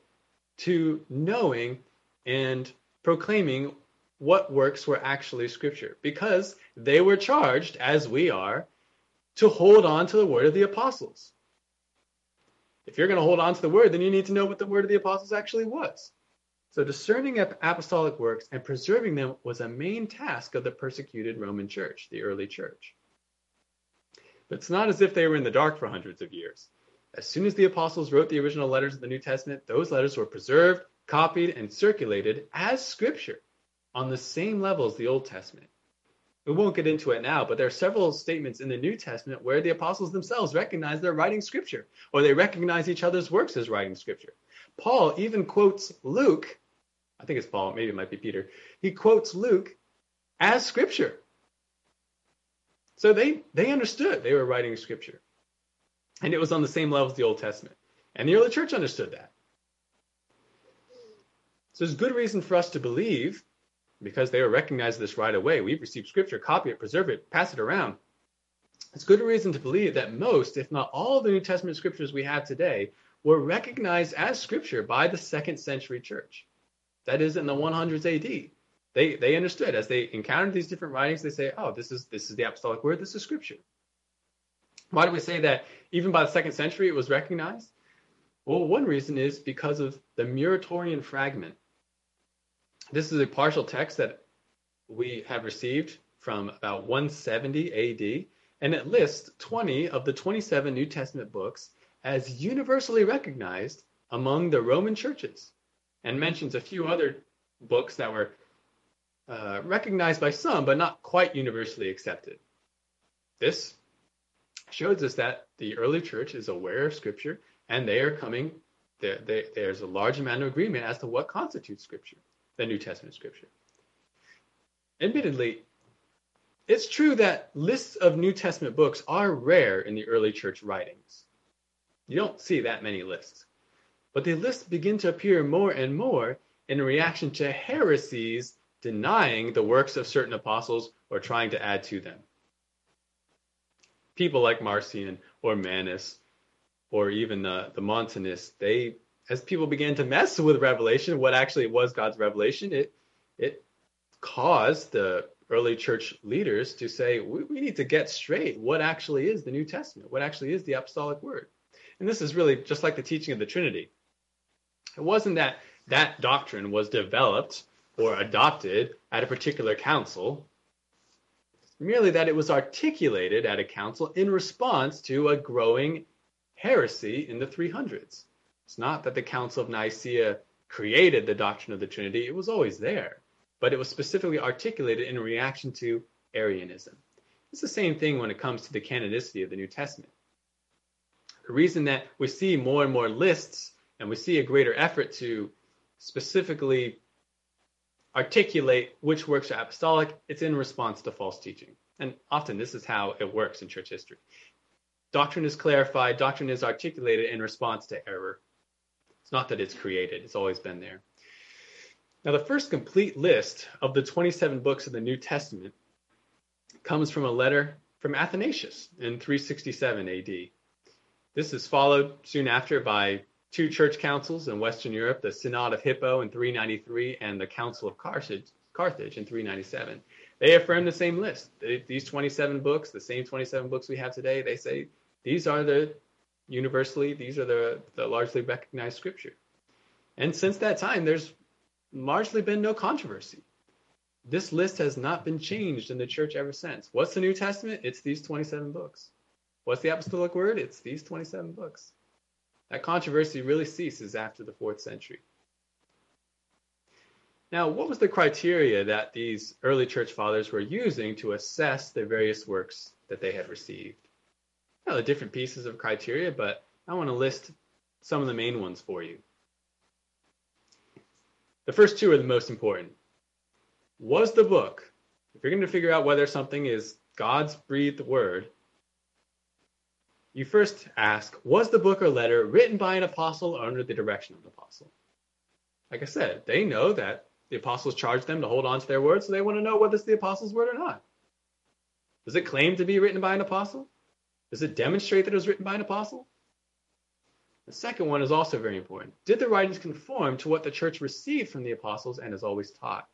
to knowing and proclaiming what works were actually scripture because they were charged, as we are, to hold on to the word of the apostles. If you're going to hold on to the word, then you need to know what the word of the apostles actually was. So discerning apostolic works and preserving them was a main task of the persecuted Roman church, the early church. But it's not as if they were in the dark for hundreds of years. As soon as the apostles wrote the original letters of the New Testament, those letters were preserved, copied, and circulated as scripture on the same level as the Old Testament. We won't get into it now, but there are several statements in the New Testament where the apostles themselves recognize they're writing scripture, or they recognize each other's works as writing scripture. Paul even quotes Luke, I think it's Paul, maybe it might be Peter. He quotes Luke as scripture. So they, they understood they were writing scripture. And it was on the same level as the Old Testament. And the early church understood that. So there's good reason for us to believe, because they were recognized this right away. We've received scripture, copy it, preserve it, pass it around. It's good reason to believe that most, if not all, the New Testament scriptures we have today were recognized as scripture by the second century church. That is in the 100s AD. They, they understood as they encountered these different writings, they say, oh, this is, this is the apostolic word, this is scripture. Why do we say that even by the second century it was recognized? Well, one reason is because of the Muratorian fragment. This is a partial text that we have received from about 170 AD, and it lists 20 of the 27 New Testament books as universally recognized among the Roman churches, and mentions a few other books that were uh, recognized by some, but not quite universally accepted. This shows us that the early church is aware of Scripture and they are coming. They, they, there's a large amount of agreement as to what constitutes Scripture, the New Testament Scripture. Admittedly, it's true that lists of New Testament books are rare in the early church writings. You don't see that many lists. But the lists begin to appear more and more in reaction to heresies denying the works of certain apostles or trying to add to them people like Marcion or Manus or even uh, the, the Montanists, they, as people began to mess with Revelation, what actually was God's revelation, it, it caused the early church leaders to say, we, we need to get straight what actually is the New Testament, what actually is the apostolic word. And this is really just like the teaching of the Trinity. It wasn't that that doctrine was developed or adopted at a particular council merely that it was articulated at a council in response to a growing heresy in the 300s. It's not that the Council of Nicaea created the doctrine of the Trinity, it was always there, but it was specifically articulated in reaction to Arianism. It's the same thing when it comes to the canonicity of the New Testament. The reason that we see more and more lists and we see a greater effort to specifically articulate which works are apostolic, it's in response to false teaching. And often this is how it works in church history. Doctrine is clarified, doctrine is articulated in response to error. It's not that it's created, it's always been there. Now, the first complete list of the 27 books of the New Testament comes from a letter from Athanasius in 367 AD. This is followed soon after by two church councils in Western Europe, the Synod of Hippo in 393 and the Council of Carthage, Carthage in 397. They affirm the same list. These 27 books, the same 27 books we have today, they say these are the universally, these are the, the largely recognized scripture. And since that time, there's largely been no controversy. This list has not been changed in the church ever since. What's the New Testament? It's these 27 books. What's the apostolic word? It's these 27 books. That controversy really ceases after the fourth century. Now, what was the criteria that these early church fathers were using to assess the various works that they had received? Now, the different pieces of criteria, but I want to list some of the main ones for you. The first two are the most important. Was the book, if you're going to figure out whether something is God's breathed word, you first ask, was the book or letter written by an apostle or under the direction of an apostle? Like I said, they know that the apostles charged them to hold on to their word, so they want to know whether it's the apostles' word or not. Does it claim to be written by an apostle? Does it demonstrate that it was written by an apostle? The second one is also very important. Did the writings conform to what the church received from the apostles and has always taught?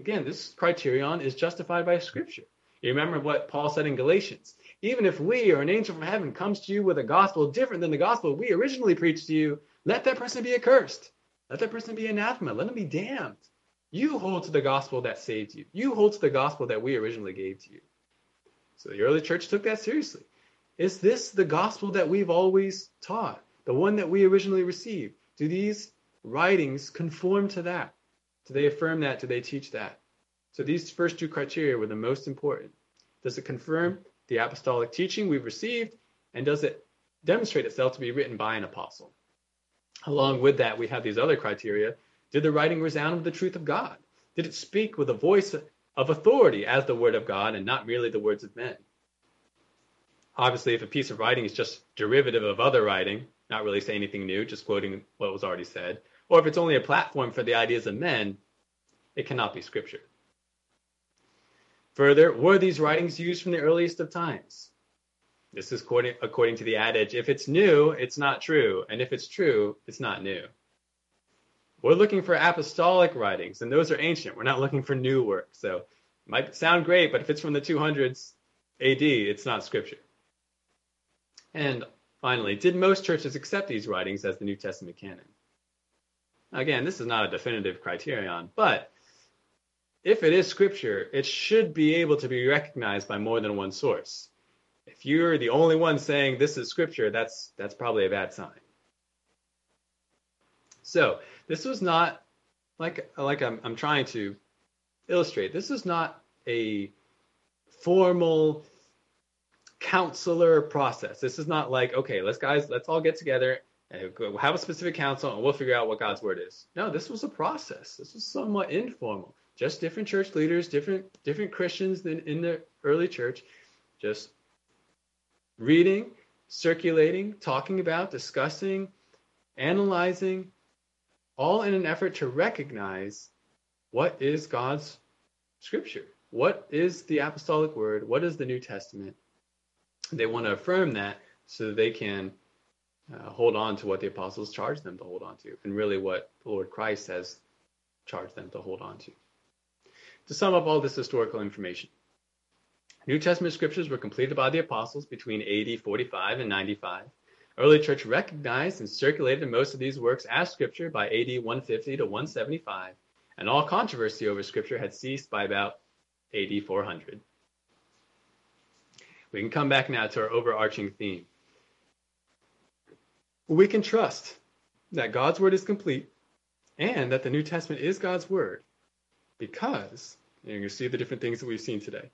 Again, this criterion is justified by Scripture. You remember what Paul said in Galatians. Even if we or an angel from heaven comes to you with a gospel different than the gospel we originally preached to you, let that person be accursed. Let that person be anathema. Let him be damned. You hold to the gospel that saved you. You hold to the gospel that we originally gave to you. So the early church took that seriously. Is this the gospel that we've always taught? The one that we originally received? Do these writings conform to that? Do they affirm that? Do they teach that? So these first two criteria were the most important. Does it confirm the apostolic teaching we've received? And does it demonstrate itself to be written by an apostle? Along with that, we have these other criteria. Did the writing resound with the truth of God? Did it speak with a voice of authority as the word of God and not merely the words of men? Obviously, if a piece of writing is just derivative of other writing, not really saying anything new, just quoting what was already said, or if it's only a platform for the ideas of men, it cannot be scripture. Further, were these writings used from the earliest of times? This is according, according to the adage if it's new, it's not true. And if it's true, it's not new. We're looking for apostolic writings, and those are ancient. We're not looking for new work. So it might sound great, but if it's from the 200s AD, it's not scripture. And finally, did most churches accept these writings as the New Testament canon? Again, this is not a definitive criterion, but if it is scripture, it should be able to be recognized by more than one source if you're the only one saying this is scripture, that's that's probably a bad sign. So this was not like like I'm I'm trying to illustrate. This is not a formal counselor process. This is not like okay, let's guys let's all get together and have a specific council and we'll figure out what God's word is. No, this was a process. This was somewhat informal. Just different church leaders, different different Christians than in the early church, just reading, circulating, talking about, discussing, analyzing, all in an effort to recognize what is God's scripture? What is the apostolic word? What is the New Testament? They want to affirm that so they can uh, hold on to what the apostles charged them to hold on to, and really what the Lord Christ has charged them to hold on to. To sum up all this historical information, New Testament scriptures were completed by the apostles between AD 45 and 95. Early church recognized and circulated most of these works as scripture by AD 150 to 175, and all controversy over scripture had ceased by about AD 400. We can come back now to our overarching theme. We can trust that God's word is complete and that the New Testament is God's word because you're going to see the different things that we've seen today.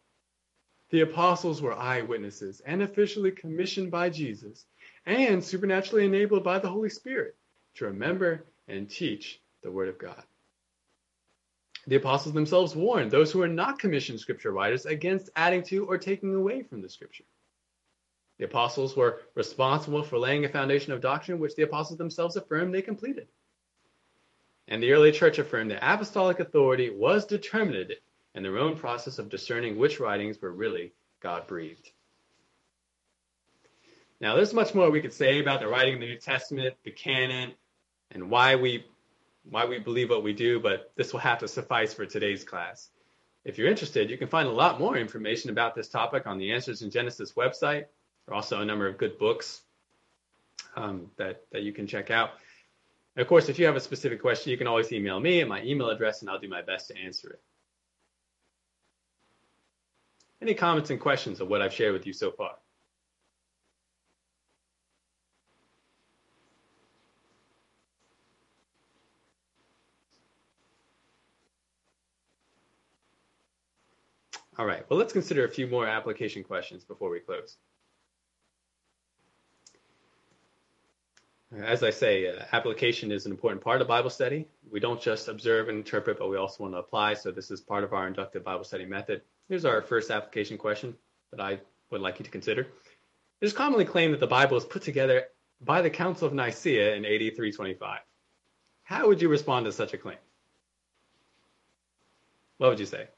The apostles were eyewitnesses and officially commissioned by Jesus and supernaturally enabled by the Holy Spirit to remember and teach the Word of God. The apostles themselves warned those who were not commissioned scripture writers against adding to or taking away from the scripture. The apostles were responsible for laying a foundation of doctrine which the apostles themselves affirmed they completed. And the early church affirmed that apostolic authority was determinative in their own process of discerning which writings were really God breathed. Now, there's much more we could say about the writing of the New Testament, the canon, and why we why we believe what we do, but this will have to suffice for today's class. If you're interested, you can find a lot more information about this topic on the Answers in Genesis website. There are also a number of good books um, that, that you can check out. And of course, if you have a specific question, you can always email me at my email address and I'll do my best to answer it. Any comments and questions of what I've shared with you so far? All right, well, let's consider a few more application questions before we close. As I say, uh, application is an important part of Bible study. We don't just observe and interpret, but we also want to apply. So this is part of our inductive Bible study method. Here's our first application question that I would like you to consider. It is commonly claimed that the Bible was put together by the Council of Nicaea in AD 325. How would you respond to such a claim? What would you say?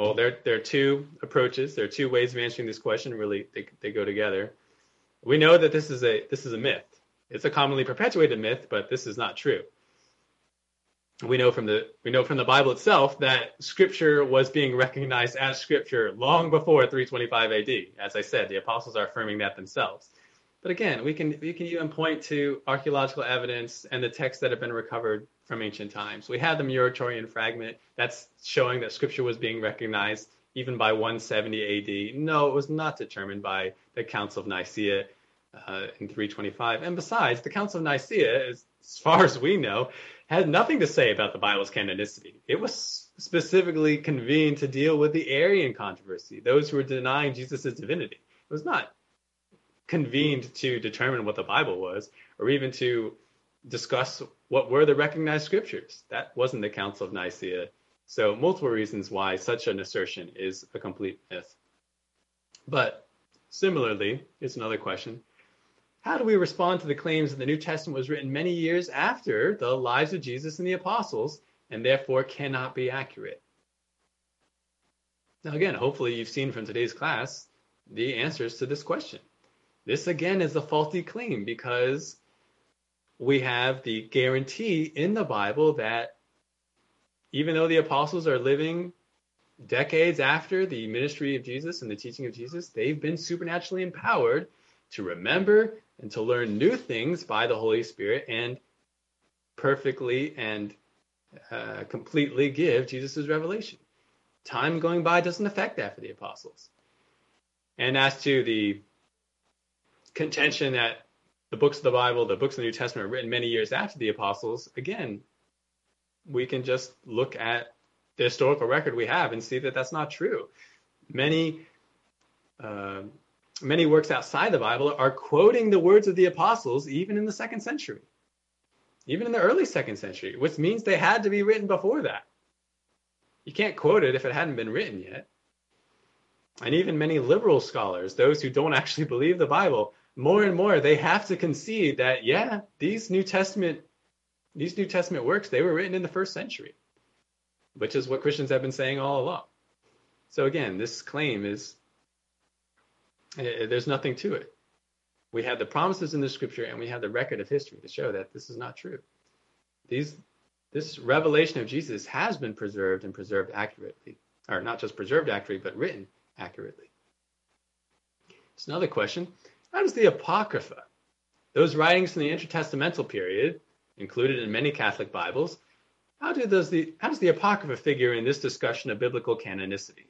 Well, there, there are two approaches. There are two ways of answering this question. Really, they, they go together. We know that this is a this is a myth. It's a commonly perpetuated myth, but this is not true. We know from the we know from the Bible itself that Scripture was being recognized as Scripture long before 325 AD. As I said, the apostles are affirming that themselves. But again, we can we can even point to archaeological evidence and the texts that have been recovered from ancient times. We have the Muratorian fragment that's showing that Scripture was being recognized even by 170 AD. No, it was not determined by the Council of Nicaea uh, in 325. And besides, the Council of Nicaea, as, as far as we know, had nothing to say about the Bible's canonicity. It was specifically convened to deal with the Arian controversy, those who were denying Jesus' divinity. It was not convened to determine what the Bible was, or even to discuss what were the recognized scriptures. That wasn't the Council of Nicaea. So, multiple reasons why such an assertion is a complete myth. But similarly, here's another question. How do we respond to the claims that the New Testament was written many years after the lives of Jesus and the apostles and therefore cannot be accurate? Now, again, hopefully you've seen from today's class the answers to this question. This again is a faulty claim because we have the guarantee in the Bible that even though the apostles are living decades after the ministry of Jesus and the teaching of Jesus, they've been supernaturally empowered to remember and to learn new things by the Holy Spirit and perfectly and uh, completely give Jesus' revelation. Time going by doesn't affect that for the apostles. And as to the contention that the books of the Bible, the books of the New Testament, are written many years after the apostles, again, we can just look at the historical record we have and see that that's not true. Many uh, many works outside the Bible are quoting the words of the apostles even in the second century, even in the early second century, which means they had to be written before that. You can't quote it if it hadn't been written yet. And even many liberal scholars, those who don't actually believe the Bible, more and more they have to concede that yeah, these New Testament these New Testament works they were written in the first century, which is what Christians have been saying all along. So again, this claim is eh, there's nothing to it. We have the promises in the scripture and we have the record of history to show that this is not true. These this revelation of Jesus has been preserved and preserved accurately, or not just preserved accurately, but written accurately. It's another question. How does the Apocrypha, those writings from the intertestamental period, included in many Catholic Bibles, how, do those the, how does the Apocrypha figure in this discussion of biblical canonicity?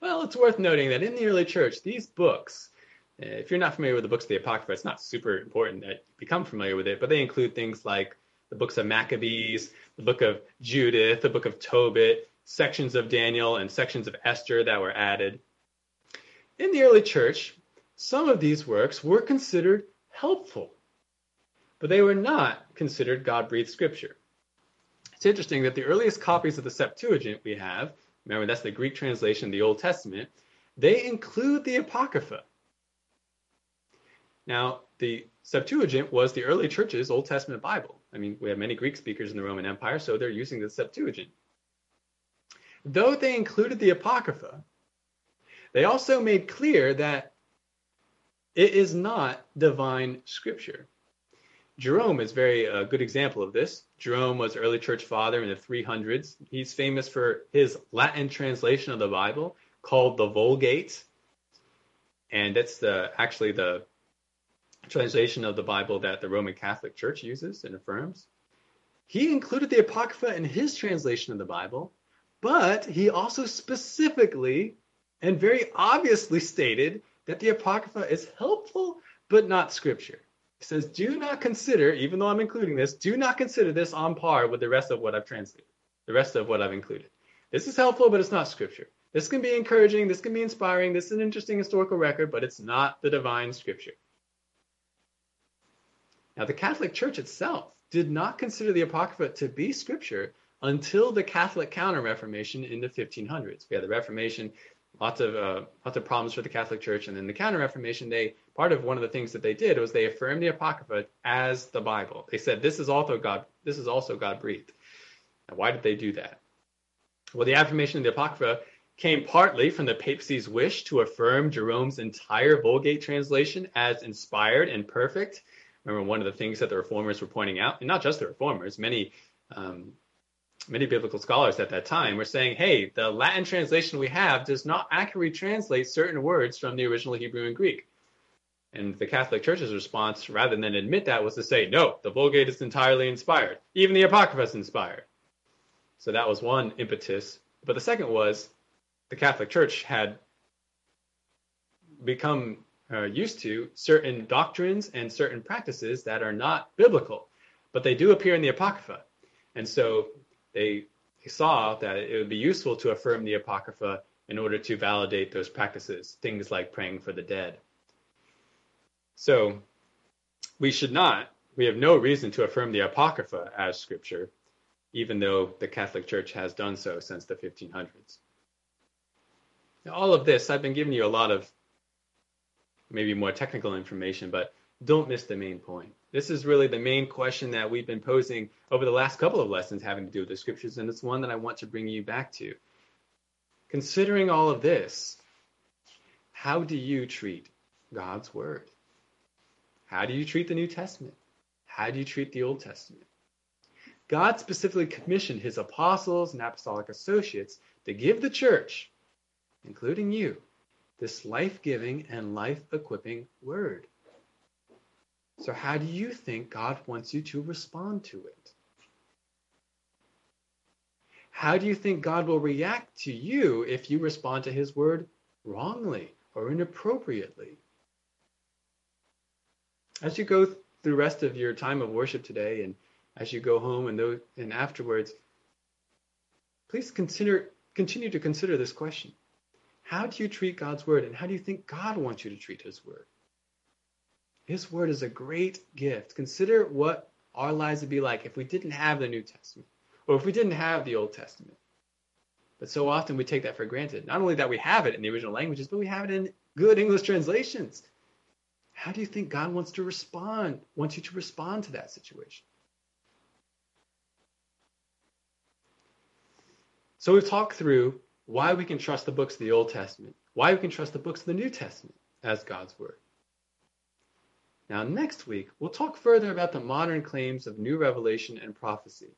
Well, it's worth noting that in the early church, these books, if you're not familiar with the books of the Apocrypha, it's not super important that you become familiar with it, but they include things like the books of Maccabees, the book of Judith, the book of Tobit, sections of Daniel, and sections of Esther that were added. In the early church, some of these works were considered helpful, but they were not considered God breathed scripture. It's interesting that the earliest copies of the Septuagint we have, remember that's the Greek translation of the Old Testament, they include the Apocrypha. Now, the Septuagint was the early church's Old Testament Bible. I mean, we have many Greek speakers in the Roman Empire, so they're using the Septuagint. Though they included the Apocrypha, they also made clear that it is not divine scripture. Jerome is very a uh, good example of this. Jerome was early church father in the 300s. He's famous for his Latin translation of the Bible called the Vulgate, and that's the actually the translation of the Bible that the Roman Catholic Church uses and affirms. He included the Apocrypha in his translation of the Bible, but he also specifically and very obviously stated that the Apocrypha is helpful but not scripture. He says, do not consider, even though I'm including this, do not consider this on par with the rest of what I've translated, the rest of what I've included. This is helpful, but it's not scripture. This can be encouraging, this can be inspiring, this is an interesting historical record, but it's not the divine scripture. Now, the Catholic Church itself did not consider the Apocrypha to be scripture until the Catholic Counter Reformation in the 1500s. We had the Reformation lots of uh, lots of problems for the Catholic Church, and then the Counter Reformation. They part of one of the things that they did was they affirmed the Apocrypha as the Bible. They said this is also God. This is also God breathed. Now, why did they do that? Well, the affirmation of the Apocrypha came partly from the papacy's wish to affirm Jerome's entire Vulgate translation as inspired and perfect. Remember, one of the things that the reformers were pointing out, and not just the reformers, many um, many biblical scholars at that time were saying, hey, the Latin translation we have does not accurately translate certain words from the original Hebrew and Greek. And the Catholic Church's response, rather than admit that, was to say, no, the Vulgate is entirely inspired. Even the Apocrypha is inspired. So that was one impetus. But the second was the Catholic Church had become uh, used to certain doctrines and certain practices that are not biblical, but they do appear in the Apocrypha. And so they saw that it would be useful to affirm the Apocrypha in order to validate those practices, things like praying for the dead. So we should not, we have no reason to affirm the Apocrypha as scripture, even though the Catholic Church has done so since the 1500s. Now, all of this, I've been giving you a lot of maybe more technical information, but don't miss the main point. This is really the main question that we've been posing over the last couple of lessons having to do with the scriptures, and it's one that I want to bring you back to. Considering all of this, how do you treat God's word? How do you treat the New Testament? How do you treat the Old Testament? God specifically commissioned his apostles and apostolic associates to give the church, including you, this life giving and life equipping word. So, how do you think God wants you to respond to it? How do you think God will react to you if you respond to his word wrongly or inappropriately? As you go through the rest of your time of worship today and as you go home and, those, and afterwards, please consider, continue to consider this question. How do you treat God's word and how do you think God wants you to treat his word? His word is a great gift. Consider what our lives would be like if we didn't have the New Testament or if we didn't have the Old Testament. But so often we take that for granted. Not only that we have it in the original languages, but we have it in good English translations. How do you think God wants to respond, wants you to respond to that situation? So we've talked through why we can trust the books of the Old Testament, why we can trust the books of the New Testament as God's word. Now, next week, we'll talk further about the modern claims of new revelation and prophecy.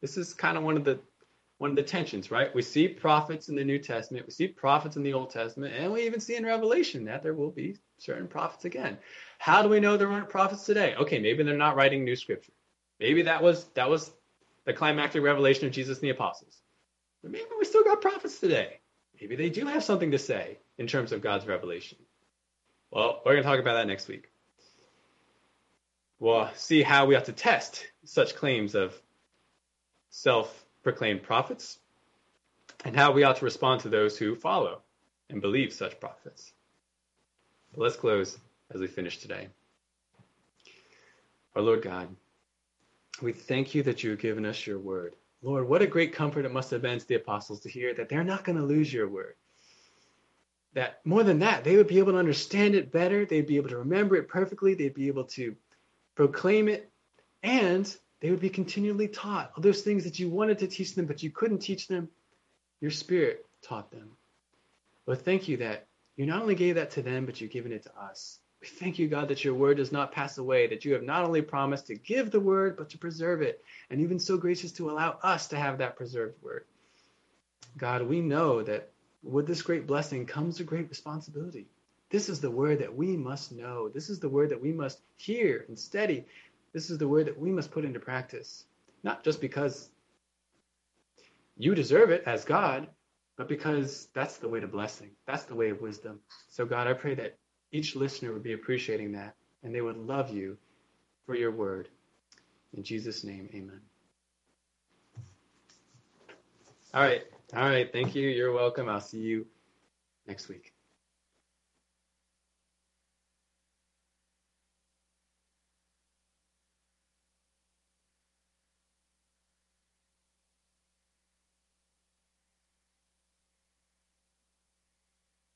This is kind of one of the one of the tensions, right? We see prophets in the New Testament, we see prophets in the Old Testament, and we even see in Revelation that there will be certain prophets again. How do we know there weren't prophets today? Okay, maybe they're not writing new scripture. Maybe that was that was the climactic revelation of Jesus and the apostles. But maybe we still got prophets today. Maybe they do have something to say in terms of God's revelation. Well, we're going to talk about that next week. We'll see how we ought to test such claims of self proclaimed prophets and how we ought to respond to those who follow and believe such prophets. But let's close as we finish today. Our Lord God, we thank you that you have given us your word. Lord, what a great comfort it must have been to the apostles to hear that they're not going to lose your word. That more than that, they would be able to understand it better. They'd be able to remember it perfectly. They'd be able to proclaim it, and they would be continually taught all those things that you wanted to teach them, but you couldn't teach them. Your spirit taught them. Well, thank you that you not only gave that to them, but you've given it to us We thank you, God, that your word does not pass away, that you have not only promised to give the word, but to preserve it, and even so gracious to allow us to have that preserved word. God, we know that with this great blessing comes a great responsibility. This is the word that we must know. This is the word that we must hear and study. This is the word that we must put into practice. Not just because you deserve it as God, but because that's the way to blessing. That's the way of wisdom. So, God, I pray that each listener would be appreciating that and they would love you for your word. In Jesus' name, amen. All right. All right. Thank you. You're welcome. I'll see you next week.